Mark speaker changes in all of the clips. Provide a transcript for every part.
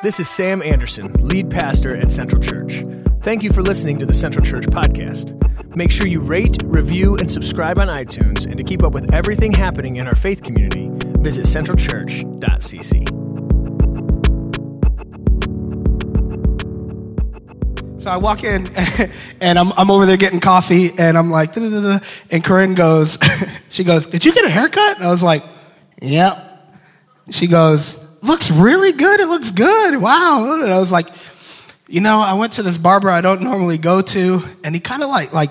Speaker 1: This is Sam Anderson, lead pastor at Central Church. Thank you for listening to the Central Church podcast. Make sure you rate, review, and subscribe on iTunes. And to keep up with everything happening in our faith community, visit centralchurch.cc.
Speaker 2: So I walk in and I'm, I'm over there getting coffee and I'm like, and Corinne goes, she goes, Did you get a haircut? And I was like, Yep. She goes, Looks really good. It looks good. Wow. And I was like, You know, I went to this barber I don't normally go to, and he kind of like, like,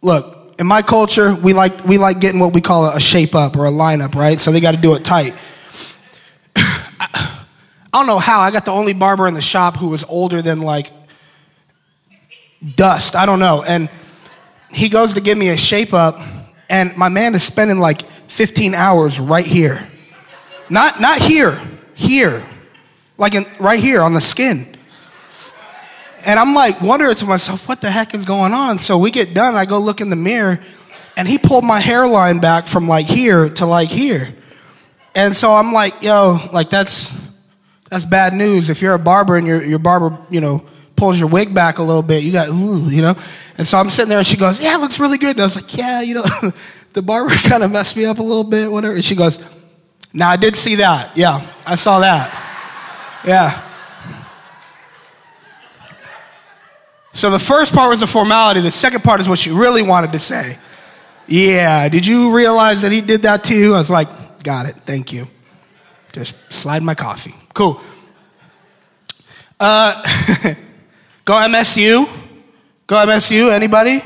Speaker 2: look, in my culture, we like, we like getting what we call a shape up or a lineup, right? So they got to do it tight. I don't know how. I got the only barber in the shop who was older than like dust. I don't know. And he goes to give me a shape up, and my man is spending like 15 hours right here. Not, not here, here. Like in, right here on the skin. And I'm like wondering to myself, what the heck is going on? So we get done, I go look in the mirror, and he pulled my hairline back from like here to like here. And so I'm like, yo, like that's that's bad news. If you're a barber and your, your barber, you know, pulls your wig back a little bit, you got, ooh, you know? And so I'm sitting there and she goes, yeah, it looks really good. And I was like, yeah, you know, the barber kind of messed me up a little bit, whatever. And she goes, now I did see that. Yeah, I saw that. Yeah. So the first part was a formality. The second part is what she really wanted to say. Yeah, did you realize that he did that to you? I was like, got it, thank you. Just slide my coffee. Cool. Uh, go MSU. Go MSU. Anybody?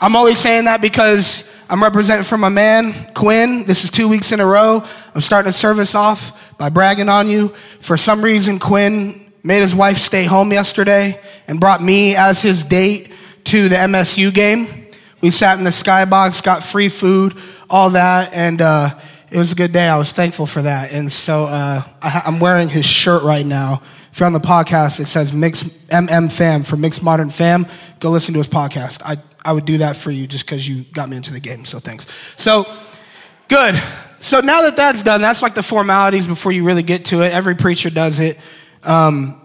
Speaker 2: I'm always saying that because I'm representing for my man, Quinn. This is two weeks in a row. I'm starting the service off by bragging on you. For some reason, Quinn made his wife stay home yesterday and brought me as his date to the MSU game. We sat in the skybox, got free food, all that, and uh, it was a good day. I was thankful for that. And so uh, I, am wearing his shirt right now. If you're on the podcast, it says Mix MM Fam for Mixed Modern Fam. Go listen to his podcast. I, I would do that for you just because you got me into the game. So thanks. So good. So now that that's done, that's like the formalities before you really get to it. Every preacher does it. Um,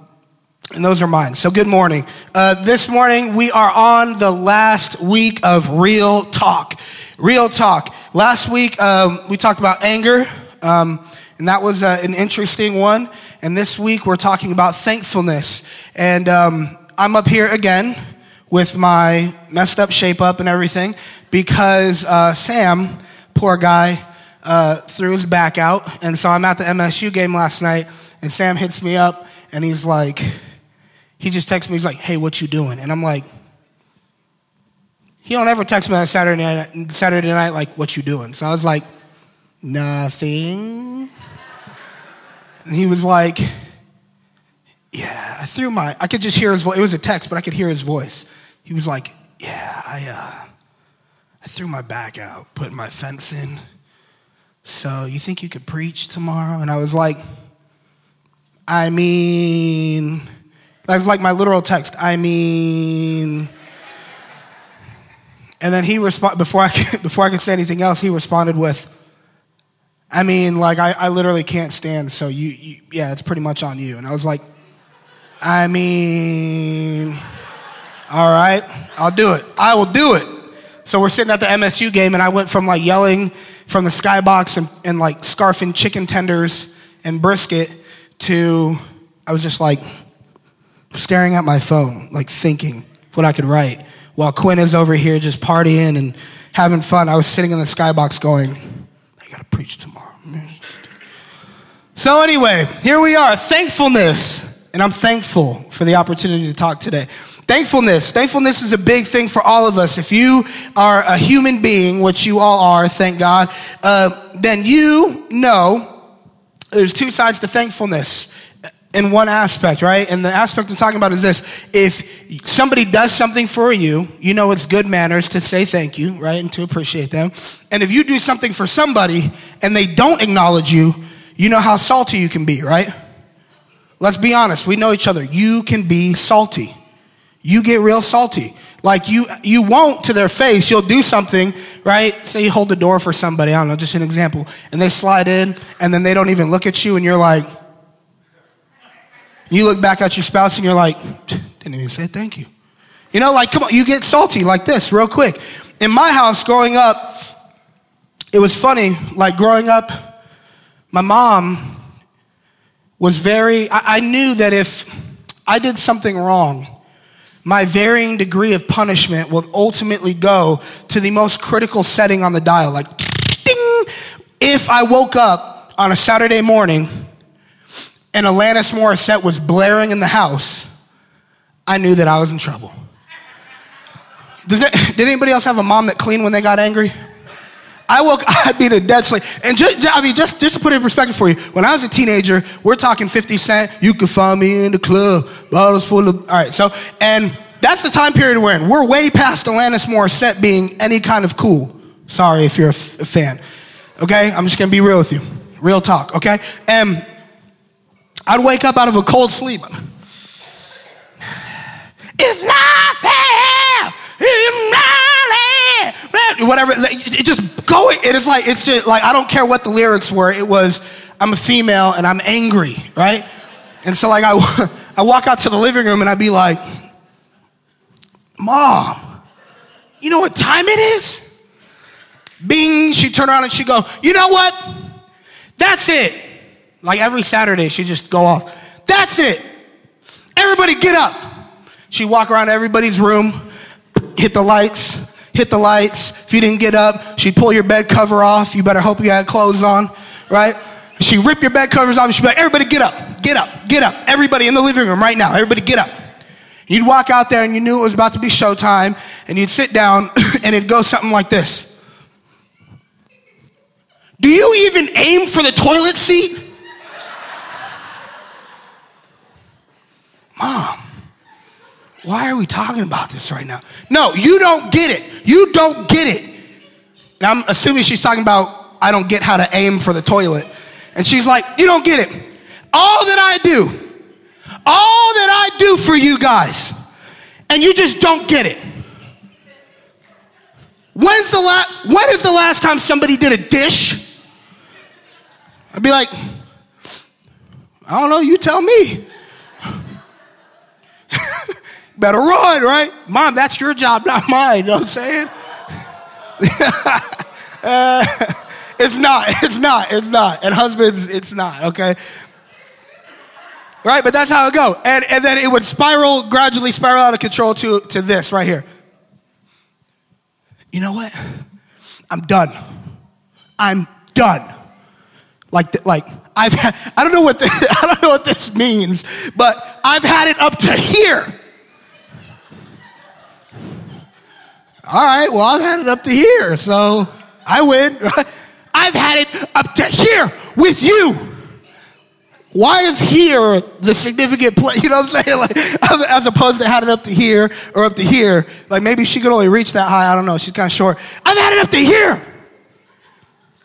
Speaker 2: and those are mine. So, good morning. Uh, this morning, we are on the last week of Real Talk. Real Talk. Last week, um, we talked about anger, um, and that was uh, an interesting one. And this week, we're talking about thankfulness. And um, I'm up here again with my messed up shape up and everything because uh, Sam, poor guy, uh, threw his back out. And so I'm at the MSU game last night, and Sam hits me up, and he's like, he just texts me, he's like, hey, what you doing? And I'm like, he don't ever text me on a Saturday night, Saturday night like, what you doing? So I was like, nothing. And he was like, yeah, I threw my, I could just hear his voice. It was a text, but I could hear his voice. He was like, yeah, I, uh, I threw my back out, put my fence in. So you think you could preach tomorrow? And I was like, I mean, that was like my literal text. I mean, and then he responded before I could, before I could say anything else. He responded with, "I mean, like I, I literally can't stand. So you, you, yeah, it's pretty much on you." And I was like, "I mean, all right, I'll do it. I will do it." So we're sitting at the MSU game, and I went from like yelling from the skybox and, and like scarfing chicken tenders and brisket to I was just like staring at my phone, like thinking what I could write. While Quinn is over here just partying and having fun, I was sitting in the skybox going, I gotta preach tomorrow. So, anyway, here we are, thankfulness. And I'm thankful for the opportunity to talk today. Thankfulness. Thankfulness is a big thing for all of us. If you are a human being, which you all are, thank God, uh, then you know there's two sides to thankfulness in one aspect, right? And the aspect I'm talking about is this. If somebody does something for you, you know it's good manners to say thank you, right? And to appreciate them. And if you do something for somebody and they don't acknowledge you, you know how salty you can be, right? Let's be honest. We know each other. You can be salty. You get real salty. Like you, you won't to their face. You'll do something, right? Say you hold the door for somebody. I don't know, just an example. And they slide in and then they don't even look at you and you're like, You look back at your spouse and you're like, didn't even say thank you. You know, like, come on, you get salty like this real quick. In my house growing up, it was funny, like growing up, my mom was very, I, I knew that if I did something wrong, my varying degree of punishment will ultimately go to the most critical setting on the dial. Like, ding! If I woke up on a Saturday morning and Alanis Morissette was blaring in the house, I knew that I was in trouble. Does it, did anybody else have a mom that cleaned when they got angry? I woke, I'd be in a dead sleep. And just, I mean, just, just to put it in perspective for you, when I was a teenager, we're talking 50 Cent, you can find me in the club, bottles full of, all right, so, and that's the time period we're in. We're way past Alanis Morissette being any kind of cool. Sorry if you're a, f- a fan. Okay? I'm just gonna be real with you. Real talk, okay? And I'd wake up out of a cold sleep. It's not fair. It's not fair. Whatever. It just go. It is like it's just like I don't care what the lyrics were. It was I'm a female and I'm angry, right? And so like I I walk out to the living room and I'd be like, Mom, you know what time it is? Bing. She'd turn around and she'd go, You know what? That's it. Like every Saturday, she'd just go off. That's it. Everybody get up. She'd walk around everybody's room, hit the lights, hit the lights. If you didn't get up, she'd pull your bed cover off. You better hope you had clothes on, right? She'd rip your bed covers off she'd be like, everybody get up, get up, get up. Everybody in the living room right now, everybody get up. You'd walk out there and you knew it was about to be showtime, and you'd sit down and it'd go something like this. Do you even aim for the toilet seat? Mom, why are we talking about this right now? No, you don't get it. You don't get it. And I'm assuming she's talking about I don't get how to aim for the toilet. And she's like, You don't get it. All that I do, all that I do for you guys, and you just don't get it. When's the la- when is the last time somebody did a dish? I'd be like, I don't know, you tell me. Better run, right? Mom, that's your job, not mine. You know what I'm saying? uh, it's not, it's not, it's not. And husbands, it's not, okay? Right? But that's how it go. And, and then it would spiral, gradually spiral out of control to, to this right here. You know what? I'm done. I'm done. Like, like I've had, I don't know what this, I don't know what this means, but I've had it up to here. All right, well, I've had it up to here, so I win. I've had it up to here with you. Why is here the significant place? You know what I'm saying? Like, as opposed to had it up to here or up to here. Like maybe she could only reach that high. I don't know. She's kind of short. I've had it up to here.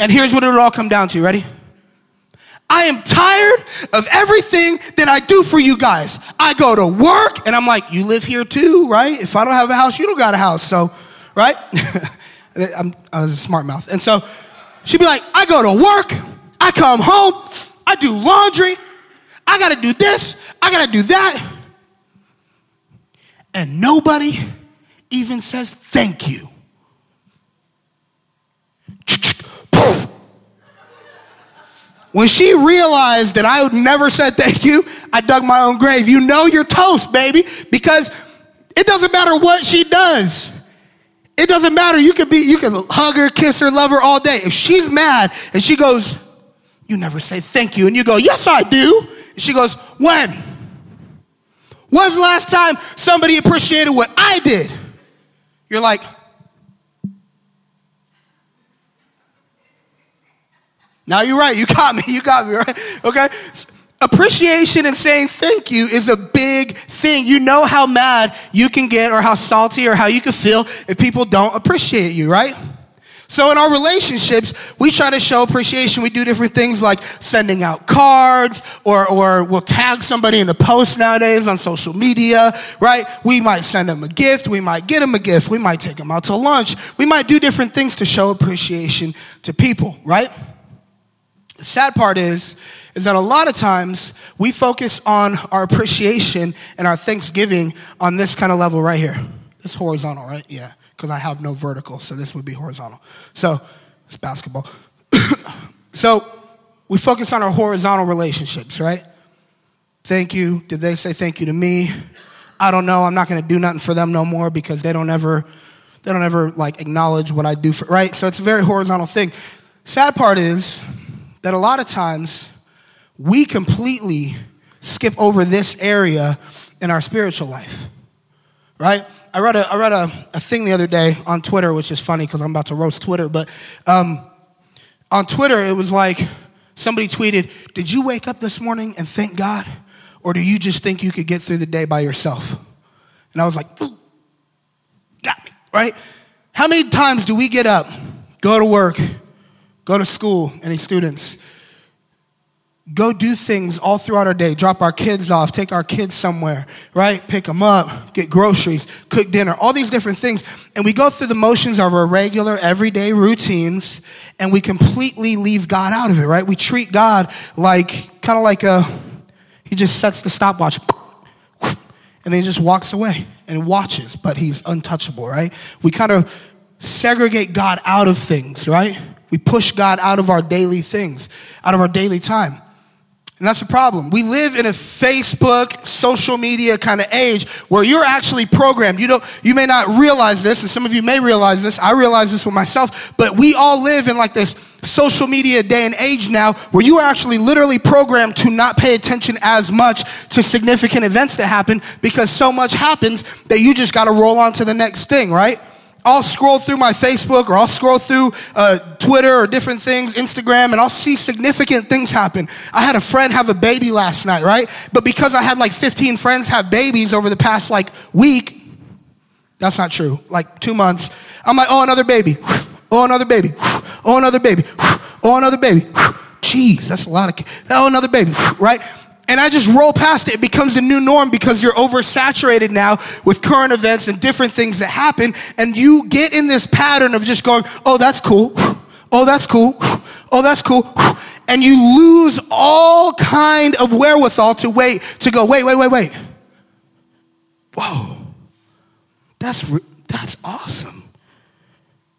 Speaker 2: And here's what it all come down to. Ready? I am tired of everything that I do for you guys. I go to work and I'm like, you live here too, right? If I don't have a house, you don't got a house. So, right? I'm, I was a smart mouth. And so she'd be like, I go to work, I come home, I do laundry, I gotta do this, I gotta do that. And nobody even says thank you. When she realized that I would never said thank you, I dug my own grave. You know you're toast, baby, because it doesn't matter what she does. It doesn't matter. You can be, you can hug her, kiss her, love her all day. If she's mad and she goes, You never say thank you, and you go, Yes, I do. And she goes, When? When's the last time somebody appreciated what I did? You're like, Now you're right. You got me. You got me, right? Okay? Appreciation and saying thank you is a big thing. You know how mad you can get or how salty or how you can feel if people don't appreciate you, right? So in our relationships, we try to show appreciation. We do different things like sending out cards or, or we'll tag somebody in a post nowadays on social media, right? We might send them a gift. We might get them a gift. We might take them out to lunch. We might do different things to show appreciation to people, right? The sad part is, is that a lot of times we focus on our appreciation and our thanksgiving on this kind of level right here. This horizontal, right? Yeah, because I have no vertical, so this would be horizontal. So it's basketball. so we focus on our horizontal relationships, right? Thank you. Did they say thank you to me? I don't know. I'm not going to do nothing for them no more because they don't ever, they don't ever like acknowledge what I do for, right? So it's a very horizontal thing. Sad part is that a lot of times we completely skip over this area in our spiritual life, right? I read a, I read a, a thing the other day on Twitter, which is funny because I'm about to roast Twitter, but um, on Twitter, it was like somebody tweeted, Did you wake up this morning and thank God? Or do you just think you could get through the day by yourself? And I was like, got me, right? How many times do we get up, go to work, go to school, any students, go do things all throughout our day, drop our kids off, take our kids somewhere, right? Pick them up, get groceries, cook dinner, all these different things. And we go through the motions of our regular, everyday routines, and we completely leave God out of it, right? We treat God like, kind of like a, he just sets the stopwatch, and then he just walks away and watches, but he's untouchable, right? We kind of segregate God out of things, right? We push God out of our daily things, out of our daily time. And that's the problem. We live in a Facebook, social media kind of age where you're actually programmed. You don't, you may not realize this, and some of you may realize this. I realize this with myself, but we all live in like this social media day and age now where you are actually literally programmed to not pay attention as much to significant events that happen because so much happens that you just got to roll on to the next thing, right? I'll scroll through my Facebook or I'll scroll through uh, Twitter or different things, Instagram, and I'll see significant things happen. I had a friend have a baby last night, right? But because I had like 15 friends have babies over the past like week, that's not true, like two months, I'm like, oh, another baby. Oh, another baby. Oh, another baby. Oh, another baby. Jeez, that's a lot of, oh, another baby, right? And I just roll past it. It becomes the new norm because you're oversaturated now with current events and different things that happen. And you get in this pattern of just going, oh, that's cool. Oh, that's cool. Oh, that's cool. And you lose all kind of wherewithal to wait, to go, wait, wait, wait, wait. Whoa. That's, that's awesome.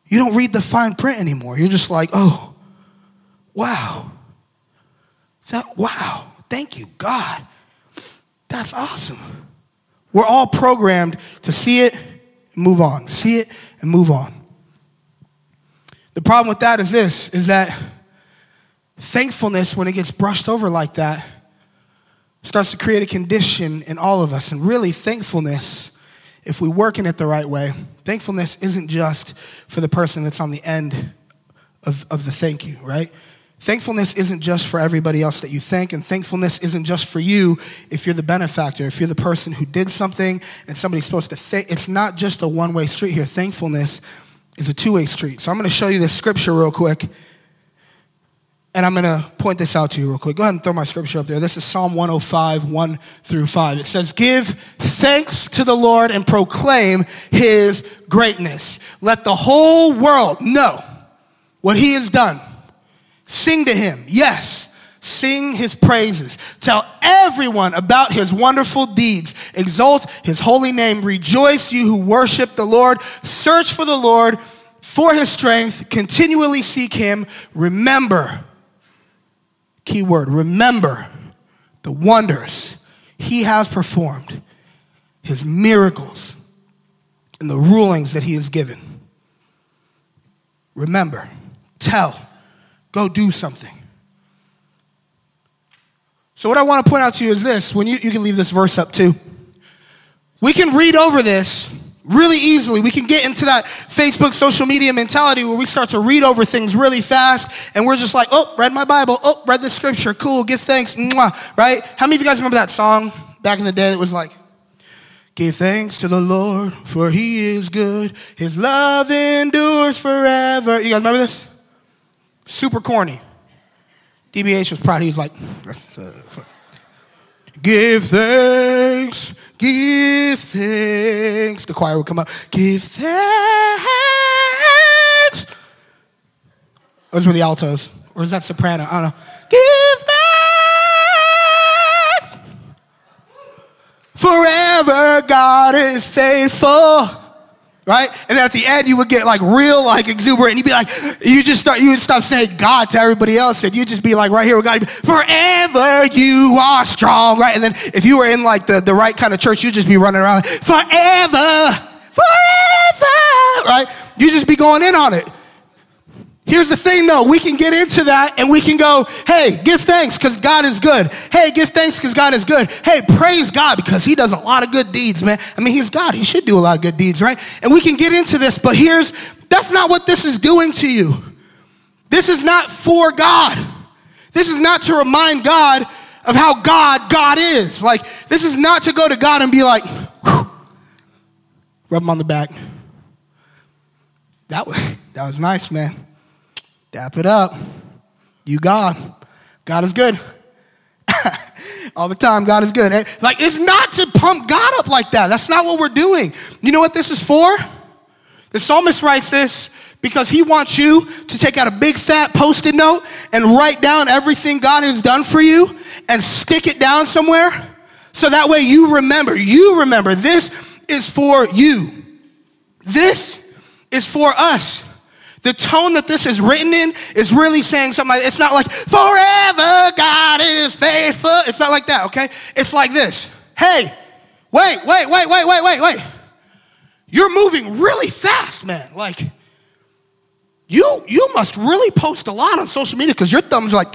Speaker 2: You don't read the fine print anymore. You're just like, oh, wow. That, wow. Thank you, God. That's awesome. We're all programmed to see it and move on, see it and move on. The problem with that is this is that thankfulness, when it gets brushed over like that, starts to create a condition in all of us. And really, thankfulness, if we work in it the right way, thankfulness isn't just for the person that's on the end of, of the thank you, right? Thankfulness isn't just for everybody else that you thank, and thankfulness isn't just for you if you're the benefactor, if you're the person who did something and somebody's supposed to thank. It's not just a one way street here. Thankfulness is a two way street. So I'm going to show you this scripture real quick, and I'm going to point this out to you real quick. Go ahead and throw my scripture up there. This is Psalm 105, 1 through 5. It says, Give thanks to the Lord and proclaim his greatness. Let the whole world know what he has done. Sing to him, yes. Sing his praises. Tell everyone about his wonderful deeds. Exalt his holy name. Rejoice, you who worship the Lord. Search for the Lord for his strength. Continually seek him. Remember, key word, remember the wonders he has performed, his miracles, and the rulings that he has given. Remember, tell Go do something. So, what I want to point out to you is this when you, you can leave this verse up too. We can read over this really easily. We can get into that Facebook social media mentality where we start to read over things really fast and we're just like, oh, read my Bible. Oh, read the scripture. Cool. Give thanks. Mwah. Right? How many of you guys remember that song back in the day that was like, Give thanks to the Lord for he is good. His love endures forever. You guys remember this? Super corny. DBH was proud. He was like, uh, Give thanks, give thanks. The choir would come up, Give thanks. Those were the altos. Or is that soprano? I don't know. Give thanks. Forever God is faithful. Right? And then at the end, you would get like real, like exuberant. And you'd be like, you just start, you would stop saying God to everybody else. And you'd just be like, right here with God, forever you are strong. Right? And then if you were in like the, the right kind of church, you'd just be running around, like, forever, forever. Right? You just be going in on it. Here's the thing though, we can get into that and we can go, hey, give thanks because God is good. Hey, give thanks because God is good. Hey, praise God because He does a lot of good deeds, man. I mean, He's God, He should do a lot of good deeds, right? And we can get into this, but here's that's not what this is doing to you. This is not for God. This is not to remind God of how God God is. Like, this is not to go to God and be like, rub him on the back. That was, that was nice, man. Dap it up. You God. God is good. All the time, God is good. Like, it's not to pump God up like that. That's not what we're doing. You know what this is for? The psalmist writes this because he wants you to take out a big fat post it note and write down everything God has done for you and stick it down somewhere. So that way you remember. You remember. This is for you. This is for us. The tone that this is written in is really saying something like, it's not like, forever God is faithful. It's not like that, okay? It's like this. Hey, wait, wait, wait, wait, wait, wait, wait. You're moving really fast, man. Like, you, you must really post a lot on social media because your thumb's like,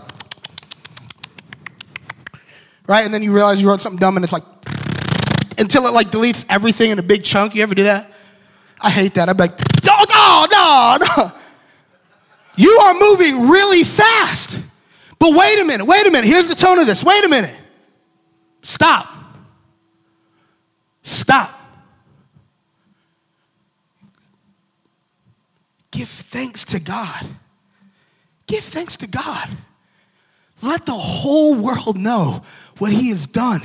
Speaker 2: right? And then you realize you wrote something dumb and it's like, until it like deletes everything in a big chunk. You ever do that? I hate that. I'm like, no. You are moving really fast. But wait a minute, wait a minute. Here's the tone of this. Wait a minute. Stop. Stop. Give thanks to God. Give thanks to God. Let the whole world know what He has done.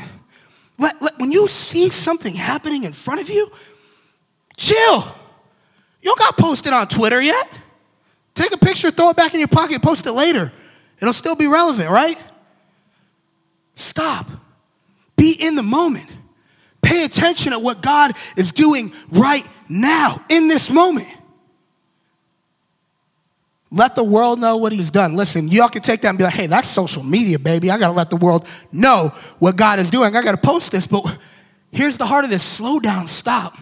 Speaker 2: Let, let, when you see something happening in front of you, chill. You got posted on Twitter yet. Take a picture, throw it back in your pocket, post it later. It'll still be relevant, right? Stop. Be in the moment. Pay attention to what God is doing right now, in this moment. Let the world know what he's done. Listen, y'all can take that and be like, hey, that's social media, baby. I got to let the world know what God is doing. I got to post this. But here's the heart of this slow down, stop.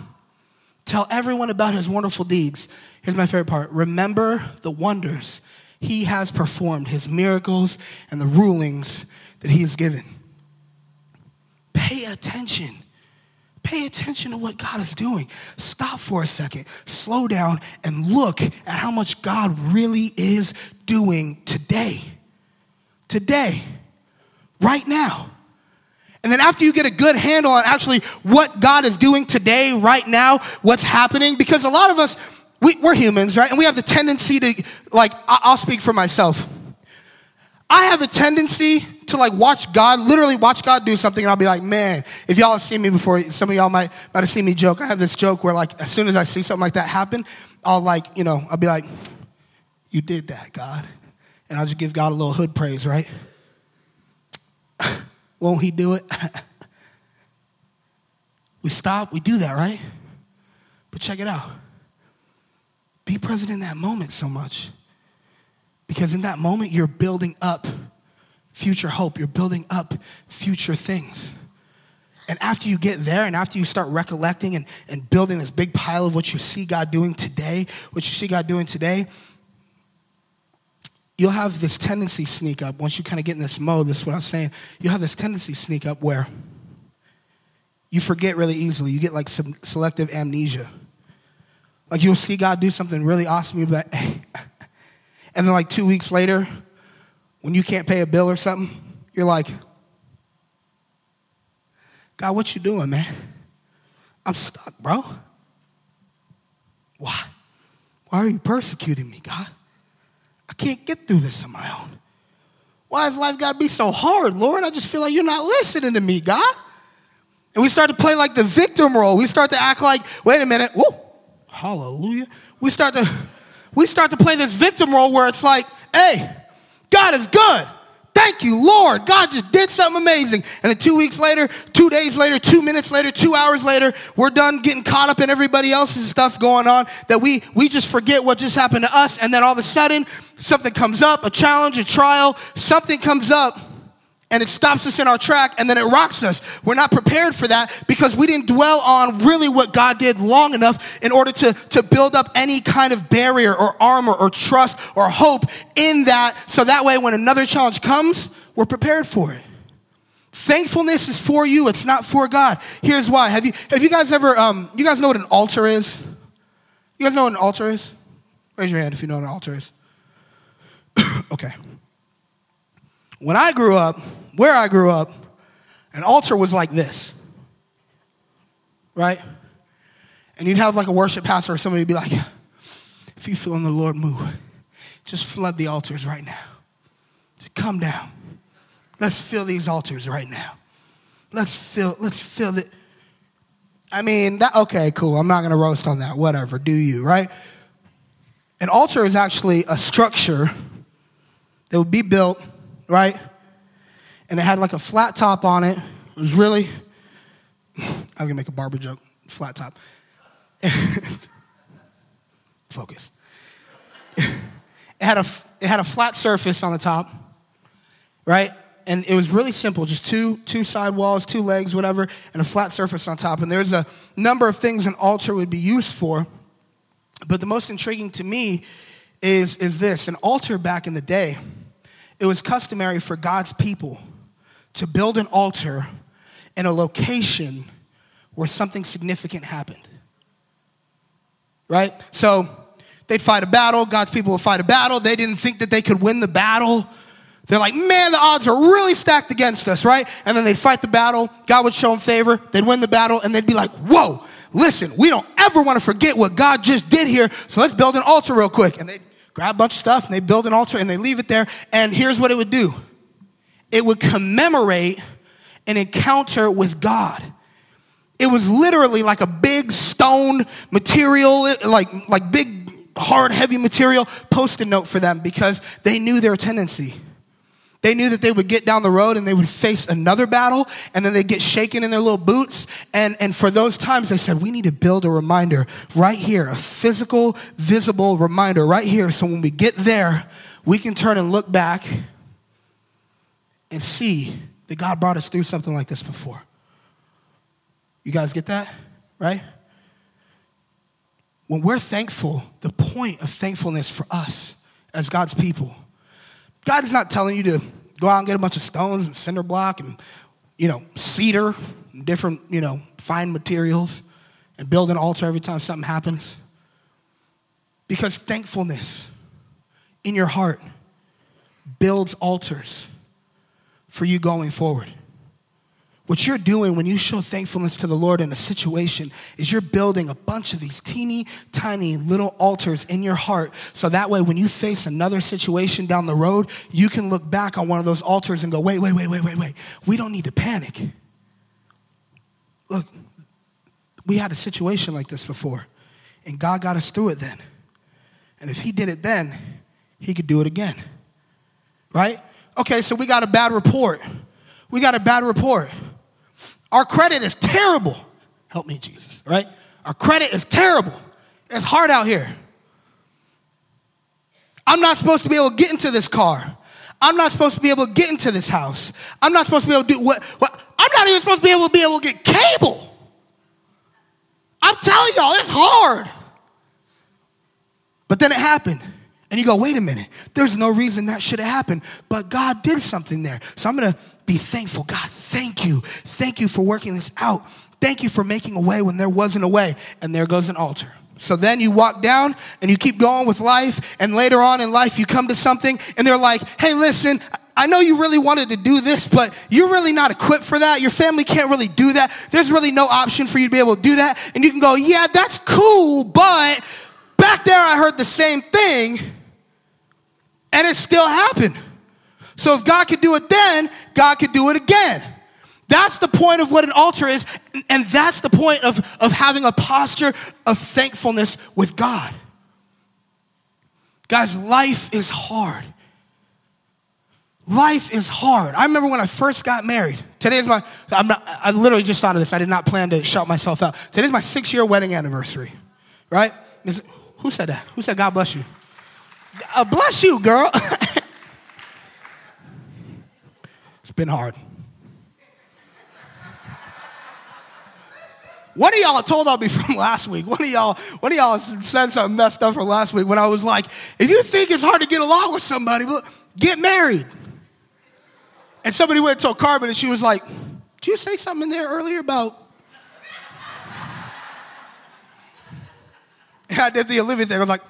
Speaker 2: Tell everyone about his wonderful deeds. Here's my favorite part remember the wonders he has performed, his miracles, and the rulings that he has given. Pay attention. Pay attention to what God is doing. Stop for a second, slow down, and look at how much God really is doing today. Today, right now. And then after you get a good handle on actually what God is doing today, right now, what's happening, because a lot of us, we, are humans, right? And we have the tendency to, like, I'll speak for myself. I have a tendency to like watch God, literally watch God do something, and I'll be like, man, if y'all have seen me before, some of y'all might, might have seen me joke. I have this joke where like as soon as I see something like that happen, I'll like, you know, I'll be like, you did that, God. And I'll just give God a little hood praise, right? Won't he do it? we stop, we do that, right? But check it out. Be present in that moment so much. Because in that moment, you're building up future hope, you're building up future things. And after you get there and after you start recollecting and, and building this big pile of what you see God doing today, what you see God doing today, you'll have this tendency sneak up once you kind of get in this mode. This is what I was saying. You'll have this tendency sneak up where you forget really easily. You get like some selective amnesia. Like you'll see God do something really awesome. You'll be like, hey. And then like two weeks later, when you can't pay a bill or something, you're like, God, what you doing, man? I'm stuck, bro. Why? Why are you persecuting me, God? Can't get through this on my own. Why has life got to be so hard, Lord? I just feel like you're not listening to me, God. And we start to play like the victim role. We start to act like, wait a minute, whoa, hallelujah. We start to we start to play this victim role where it's like, hey, God is good. Thank you, Lord. God just did something amazing. And then two weeks later, two days later, two minutes later, two hours later, we're done getting caught up in everybody else's stuff going on that we, we just forget what just happened to us. And then all of a sudden, something comes up, a challenge, a trial, something comes up and it stops us in our track and then it rocks us. We're not prepared for that because we didn't dwell on really what God did long enough in order to, to build up any kind of barrier or armor or trust or hope in that. So that way, when another challenge comes, we're prepared for it. Thankfulness is for you, it's not for God. Here's why. Have you, have you guys ever, um, you guys know what an altar is? You guys know what an altar is? Raise your hand if you know what an altar is. okay. When I grew up, where I grew up, an altar was like this, right? And you'd have like a worship pastor or somebody be like, if you feel in the Lord move, just flood the altars right now. Just come down. Let's fill these altars right now. Let's fill, let's fill it. I mean, that okay, cool. I'm not gonna roast on that. Whatever, do you, right? An altar is actually a structure that would be built, right? And it had like a flat top on it. It was really, I was gonna make a barber joke, flat top. Focus. it, had a, it had a flat surface on the top, right? And it was really simple, just two, two side walls, two legs, whatever, and a flat surface on top. And there's a number of things an altar would be used for. But the most intriguing to me is, is this an altar back in the day, it was customary for God's people to build an altar in a location where something significant happened. Right? So they'd fight a battle, God's people would fight a battle. They didn't think that they could win the battle. They're like, man, the odds are really stacked against us, right? And then they'd fight the battle, God would show them favor, they'd win the battle, and they'd be like, whoa, listen, we don't ever want to forget what God just did here, so let's build an altar real quick. And they'd grab a bunch of stuff and they build an altar and they leave it there, and here's what it would do it would commemorate an encounter with God. It was literally like a big stone material, like, like big, hard, heavy material post-it note for them because they knew their tendency. They knew that they would get down the road and they would face another battle and then they'd get shaken in their little boots. And, and for those times, they said, we need to build a reminder right here, a physical, visible reminder right here. So when we get there, we can turn and look back and see that God brought us through something like this before. You guys get that? Right? When we're thankful, the point of thankfulness for us as God's people, God is not telling you to go out and get a bunch of stones and cinder block and, you know, cedar, and different, you know, fine materials and build an altar every time something happens. Because thankfulness in your heart builds altars for you going forward. What you're doing when you show thankfulness to the Lord in a situation is you're building a bunch of these teeny tiny little altars in your heart so that way when you face another situation down the road, you can look back on one of those altars and go, wait, wait, wait, wait, wait, wait. We don't need to panic. Look, we had a situation like this before, and God got us through it then. And if He did it then, He could do it again. Right? Okay, so we got a bad report. We got a bad report. Our credit is terrible. Help me, Jesus, right? Our credit is terrible. It's hard out here. I'm not supposed to be able to get into this car. I'm not supposed to be able to get into this house. I'm not supposed to be able to do what, what I'm not even supposed to be able to be able to get cable. I'm telling y'all, it's hard. But then it happened. And you go, wait a minute, there's no reason that should have happened, but God did something there. So I'm gonna be thankful. God, thank you. Thank you for working this out. Thank you for making a way when there wasn't a way. And there goes an altar. So then you walk down and you keep going with life, and later on in life, you come to something and they're like, hey, listen, I know you really wanted to do this, but you're really not equipped for that. Your family can't really do that. There's really no option for you to be able to do that. And you can go, yeah, that's cool, but back there I heard the same thing and it still happened. So if God could do it then, God could do it again. That's the point of what an altar is, and that's the point of, of having a posture of thankfulness with God. Guys, life is hard. life is hard. I remember when I first got married. Today is my, I'm not, I literally just thought of this. I did not plan to shout myself out. Today's my six year wedding anniversary, right? Who said that? Who said God bless you? Uh, bless you, girl. it's been hard. One of y'all told on me from last week. One of y'all, one of y'all said something messed up from last week when I was like, if you think it's hard to get along with somebody, get married. And somebody went to a Carmen and she was like, Did you say something in there earlier about? I did the Olivia thing. I was like,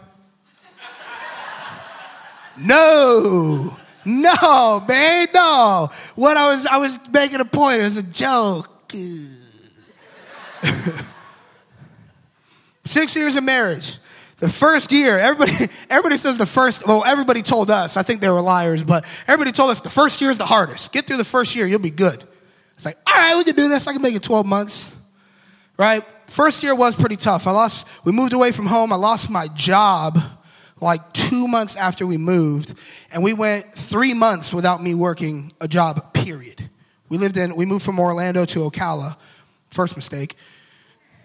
Speaker 2: No, no, man, no. What I was, I was making a point. It was a joke. Six years of marriage. The first year, everybody, everybody says the first, well, everybody told us, I think they were liars, but everybody told us the first year is the hardest. Get through the first year, you'll be good. It's like, all right, we can do this. I can make it 12 months, right? First year was pretty tough. I lost, we moved away from home. I lost my job like two months after we moved, and we went three months without me working a job, period. We lived in, we moved from Orlando to Ocala. First mistake.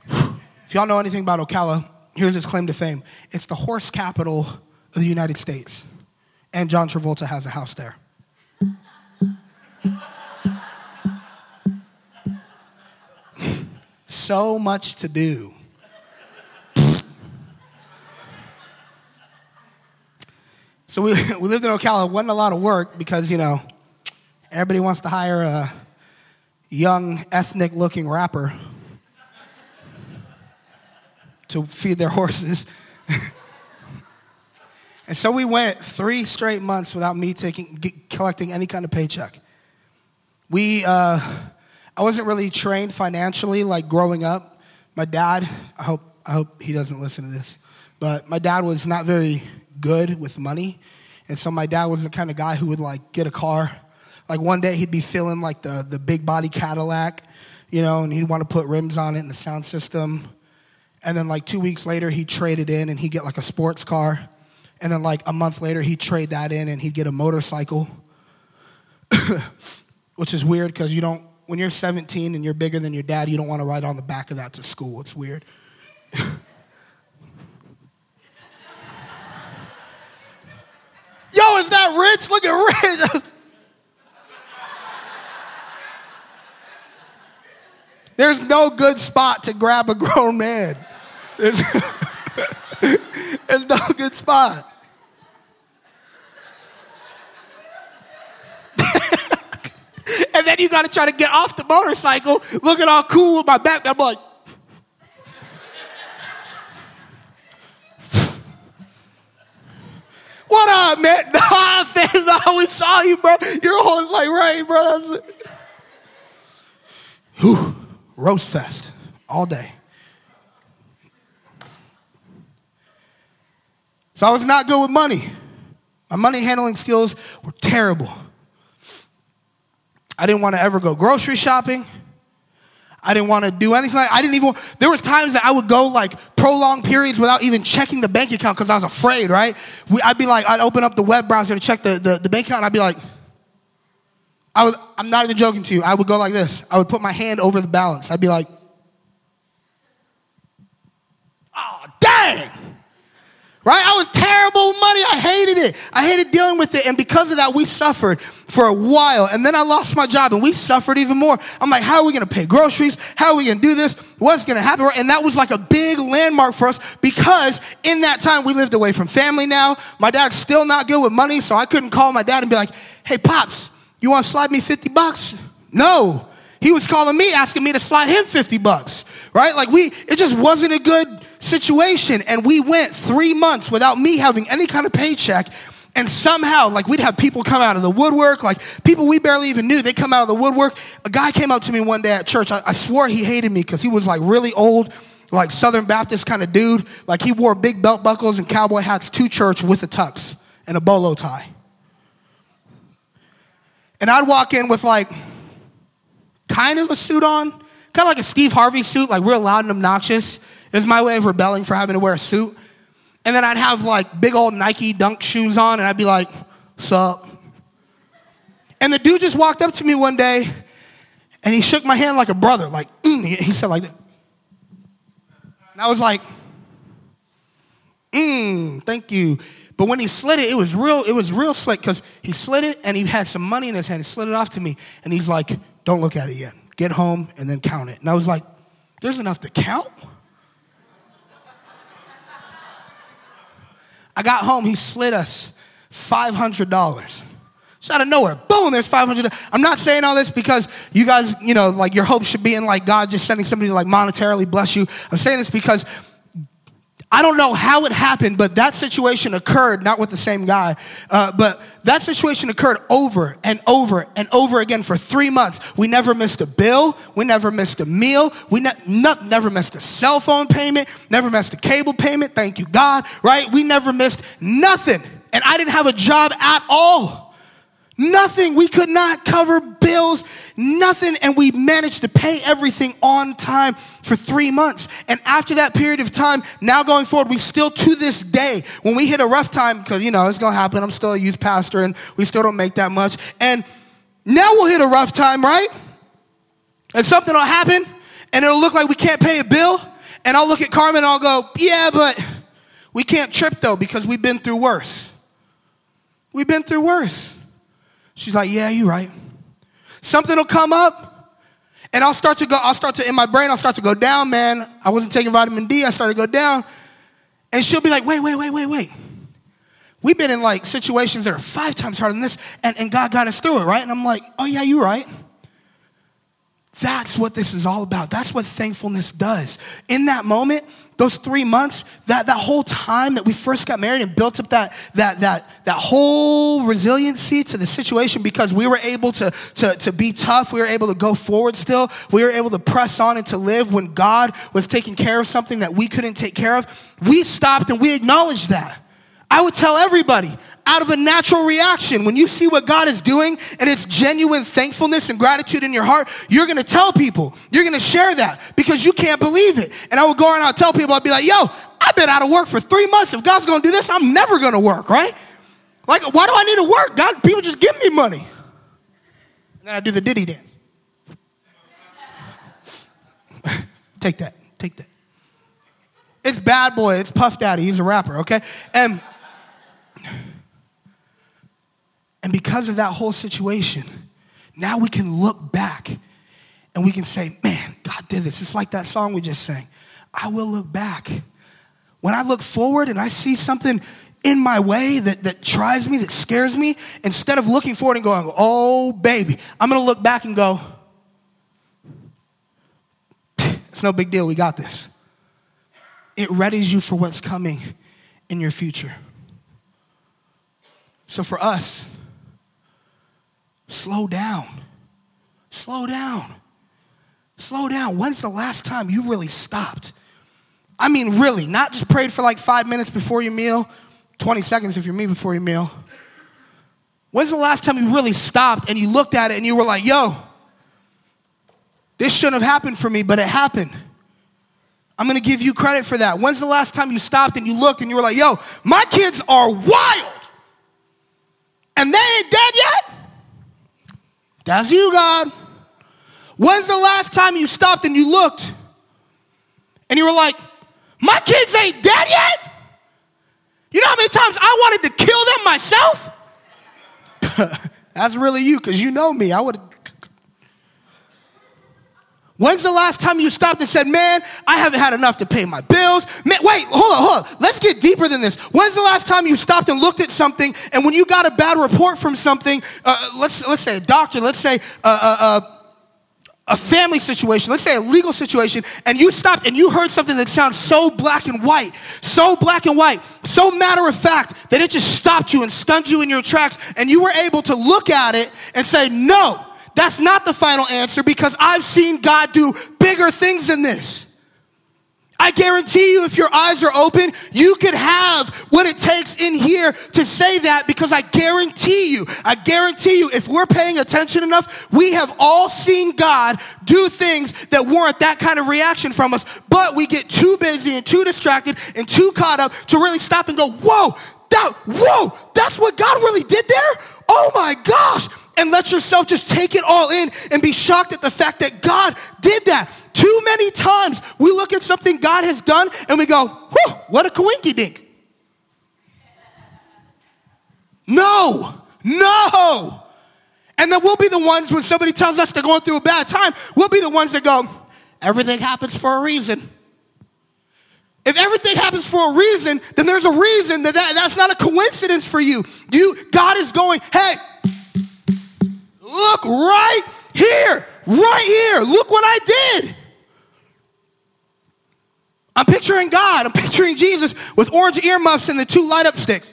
Speaker 2: If y'all know anything about Ocala, here's his claim to fame it's the horse capital of the United States. And John Travolta has a house there. so much to do. So we, we lived in Ocala. It wasn't a lot of work because, you know, everybody wants to hire a young, ethnic looking rapper to feed their horses. and so we went three straight months without me taking, collecting any kind of paycheck. We, uh, I wasn't really trained financially like growing up. My dad, I hope, I hope he doesn't listen to this, but my dad was not very good with money. And so my dad was the kind of guy who would like get a car. Like one day he'd be feeling like the, the big body Cadillac, you know, and he'd want to put rims on it and the sound system. And then like two weeks later, he'd trade it in and he'd get like a sports car. And then like a month later, he'd trade that in and he'd get a motorcycle. Which is weird because you don't, when you're 17 and you're bigger than your dad, you don't want to ride on the back of that to school. It's weird. Yo, is that rich? Look at Rich. There's no good spot to grab a grown man. There's, there's no good spot. and then you got to try to get off the motorcycle, looking all cool with my back. I'm like, what up, man? Nah, fans, I always saw you, bro. You're always like, right, bro. Whew, roast fest all day. So I was not good with money. My money handling skills were terrible. I didn't want to ever go grocery shopping. I didn't want to do anything. I didn't even, there was times that I would go like prolonged periods without even checking the bank account because I was afraid, right? We, I'd be like, I'd open up the web browser to check the, the, the bank account and I'd be like, I was, I'm not even joking to you. I would go like this. I would put my hand over the balance. I'd be like, oh, dang right? I was terrible with money. I hated it. I hated dealing with it. And because of that, we suffered for a while. And then I lost my job and we suffered even more. I'm like, how are we going to pay groceries? How are we going to do this? What's going to happen? And that was like a big landmark for us because in that time we lived away from family now. My dad's still not good with money. So I couldn't call my dad and be like, hey, Pops, you want to slide me 50 bucks? No. He was calling me, asking me to slide him 50 bucks, right? Like we, it just wasn't a good situation. And we went three months without me having any kind of paycheck. And somehow, like, we'd have people come out of the woodwork, like people we barely even knew, they come out of the woodwork. A guy came up to me one day at church. I, I swore he hated me because he was like really old, like Southern Baptist kind of dude. Like, he wore big belt buckles and cowboy hats to church with a tux and a bolo tie. And I'd walk in with like kind of a suit on, kind of like a Steve Harvey suit, like real loud and obnoxious. It was my way of rebelling for having to wear a suit. And then I'd have like big old Nike dunk shoes on, and I'd be like, sup? And the dude just walked up to me one day and he shook my hand like a brother, like, mm, he said like that. And I was like, mmm, thank you. But when he slid it, it was real, it was real slick because he slid it and he had some money in his hand. He slid it off to me. And he's like, don't look at it yet. Get home and then count it. And I was like, there's enough to count? I got home, he slid us $500. Just out of nowhere, boom, there's 500. I'm not saying all this because you guys, you know, like your hope should be in like God just sending somebody to like monetarily bless you. I'm saying this because I don't know how it happened, but that situation occurred, not with the same guy, uh, but that situation occurred over and over and over again for three months. We never missed a bill. We never missed a meal. We ne- never missed a cell phone payment, never missed a cable payment. Thank you, God, right? We never missed nothing. And I didn't have a job at all. Nothing. We could not cover bills, nothing. And we managed to pay everything on time for three months. And after that period of time, now going forward, we still to this day, when we hit a rough time, because you know, it's gonna happen. I'm still a youth pastor and we still don't make that much. And now we'll hit a rough time, right? And something will happen and it'll look like we can't pay a bill. And I'll look at Carmen and I'll go, yeah, but we can't trip though because we've been through worse. We've been through worse. She's like, Yeah, you're right. Something will come up, and I'll start to go, I'll start to, in my brain, I'll start to go down, man. I wasn't taking vitamin D, I started to go down. And she'll be like, Wait, wait, wait, wait, wait. We've been in like situations that are five times harder than this, and, and God got us through it, right? And I'm like, Oh, yeah, you're right. That's what this is all about. That's what thankfulness does. In that moment, those three months, that, that whole time that we first got married and built up that, that, that, that whole resiliency to the situation because we were able to, to, to be tough. We were able to go forward still. We were able to press on and to live when God was taking care of something that we couldn't take care of. We stopped and we acknowledged that. I would tell everybody out of a natural reaction, when you see what God is doing and it's genuine thankfulness and gratitude in your heart, you're gonna tell people. You're gonna share that because you can't believe it. And I would go and I'd tell people, I'd be like, yo, I've been out of work for three months. If God's gonna do this, I'm never gonna work, right? Like, why do I need to work? God, people just give me money. And then I do the Diddy dance. take that, take that. It's Bad Boy, it's Puff Daddy, he's a rapper, okay? And and because of that whole situation, now we can look back and we can say, man, God did this. It's like that song we just sang. I will look back. When I look forward and I see something in my way that, that tries me, that scares me, instead of looking forward and going, oh, baby, I'm gonna look back and go, it's no big deal, we got this. It readies you for what's coming in your future. So for us, Slow down. Slow down. Slow down. When's the last time you really stopped? I mean, really, not just prayed for like five minutes before your meal, 20 seconds if you're me before your meal. When's the last time you really stopped and you looked at it and you were like, yo, this shouldn't have happened for me, but it happened. I'm gonna give you credit for that. When's the last time you stopped and you looked and you were like, yo, my kids are wild and they ain't dead yet? That's you, God. When's the last time you stopped and you looked and you were like, my kids ain't dead yet? You know how many times I wanted to kill them myself? That's really you, because you know me. I would When's the last time you stopped and said, Man, I haven't had enough to pay my bills? Man, wait, hold on, hold on. Let's get deeper than this. When's the last time you stopped and looked at something and when you got a bad report from something, uh, let's, let's say a doctor, let's say uh, uh, uh a family situation, let's say a legal situation, and you stopped and you heard something that sounds so black and white, so black and white, so matter of fact that it just stopped you and stunned you in your tracks, and you were able to look at it and say, No, that's not the final answer because I've seen God do bigger things than this. I guarantee you, if your eyes are open, you could have what it takes in here to say that because I guarantee you, I guarantee you, if we're paying attention enough, we have all seen God do things that warrant that kind of reaction from us, but we get too busy and too distracted and too caught up to really stop and go, whoa, that, whoa, that's what God really did there? Oh my gosh, and let yourself just take it all in and be shocked at the fact that God did that. Too many times we look at something God has done and we go, whew, what a coinky dink. No, no. And then we'll be the ones when somebody tells us they're going through a bad time, we'll be the ones that go, everything happens for a reason. If everything happens for a reason, then there's a reason that, that that's not a coincidence for you. You God is going, hey, look right here, right here. Look what I did. I'm picturing God. I'm picturing Jesus with orange earmuffs and the two light up sticks.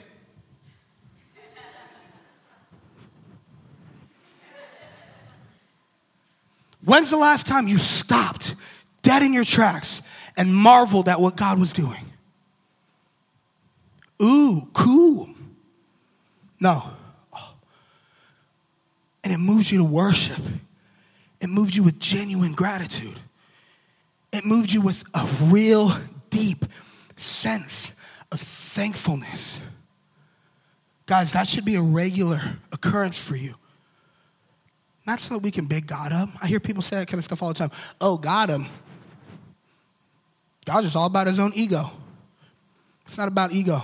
Speaker 2: When's the last time you stopped dead in your tracks and marveled at what God was doing? Ooh, cool. No. And it moves you to worship. It moved you with genuine gratitude. It moved you with a real deep sense of thankfulness. Guys, that should be a regular occurrence for you. Not so that we can big God up. I hear people say that kind of stuff all the time. Oh, God him. God's just all about his own ego. It's not about ego.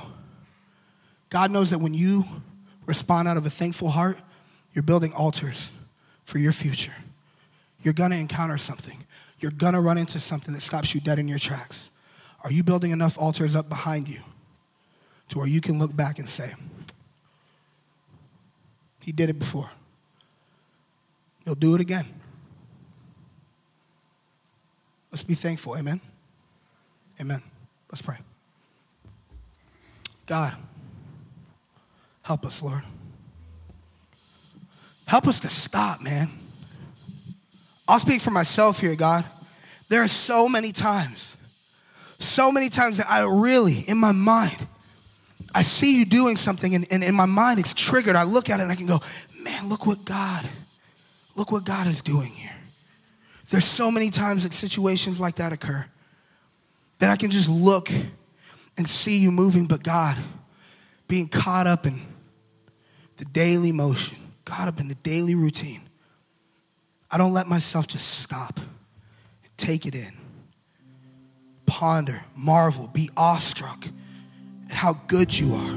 Speaker 2: God knows that when you respond out of a thankful heart, you're building altars for your future. You're going to encounter something. You're going to run into something that stops you dead in your tracks. Are you building enough altars up behind you to where you can look back and say, He did it before? He'll do it again. Let's be thankful. Amen. Amen. Let's pray. God, help us, Lord. Help us to stop, man. I'll speak for myself here, God. There are so many times, so many times that I really, in my mind, I see you doing something, and, and in my mind it's triggered. I look at it and I can go, man, look what God Look what God is doing here. There's so many times that situations like that occur that I can just look and see you moving, but God being caught up in the daily motion, caught up in the daily routine. I don't let myself just stop take it in, ponder, marvel, be awestruck at how good you are.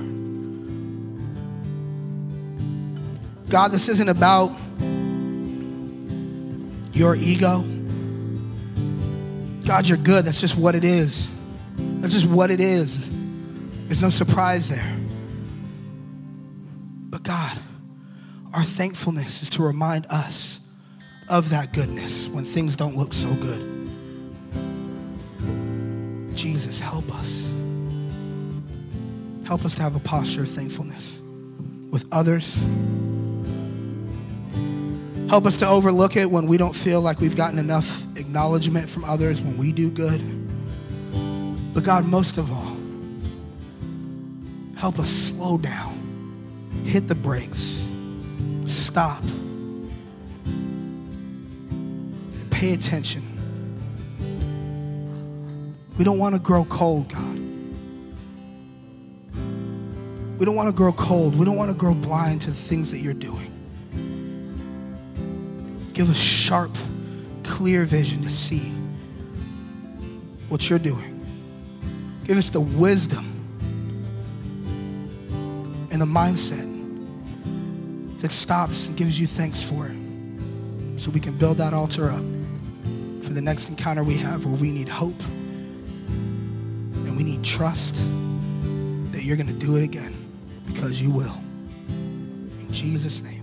Speaker 2: God, this isn't about your ego. God, you're good. That's just what it is. That's just what it is. There's no surprise there. Our thankfulness is to remind us of that goodness when things don't look so good. Jesus, help us. Help us to have a posture of thankfulness with others Help us to overlook it when we don't feel like we've gotten enough acknowledgement from others when we do good. But God, most of all, help us slow down, hit the brakes, stop, pay attention. We don't want to grow cold, God. We don't want to grow cold. We don't want to grow blind to the things that you're doing. Give us sharp, clear vision to see what you're doing. Give us the wisdom and the mindset that stops and gives you thanks for it so we can build that altar up for the next encounter we have where we need hope and we need trust that you're going to do it again because you will. In Jesus' name.